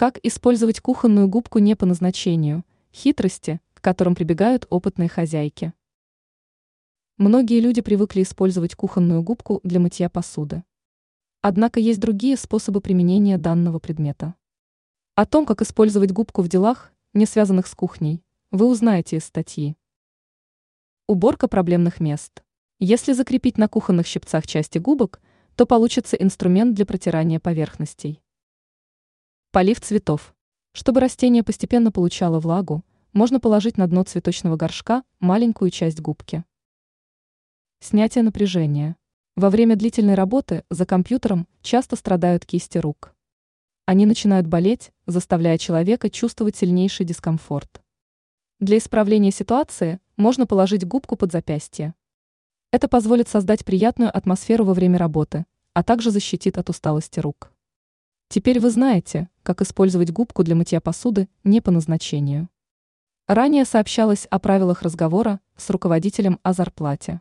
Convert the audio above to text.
Как использовать кухонную губку не по назначению? Хитрости, к которым прибегают опытные хозяйки. Многие люди привыкли использовать кухонную губку для мытья посуды. Однако есть другие способы применения данного предмета. О том, как использовать губку в делах, не связанных с кухней, вы узнаете из статьи. Уборка проблемных мест. Если закрепить на кухонных щипцах части губок, то получится инструмент для протирания поверхностей. Полив цветов. Чтобы растение постепенно получало влагу, можно положить на дно цветочного горшка маленькую часть губки. Снятие напряжения. Во время длительной работы за компьютером часто страдают кисти рук. Они начинают болеть, заставляя человека чувствовать сильнейший дискомфорт. Для исправления ситуации можно положить губку под запястье. Это позволит создать приятную атмосферу во время работы, а также защитит от усталости рук. Теперь вы знаете, как использовать губку для мытья посуды не по назначению. Ранее сообщалось о правилах разговора с руководителем о зарплате.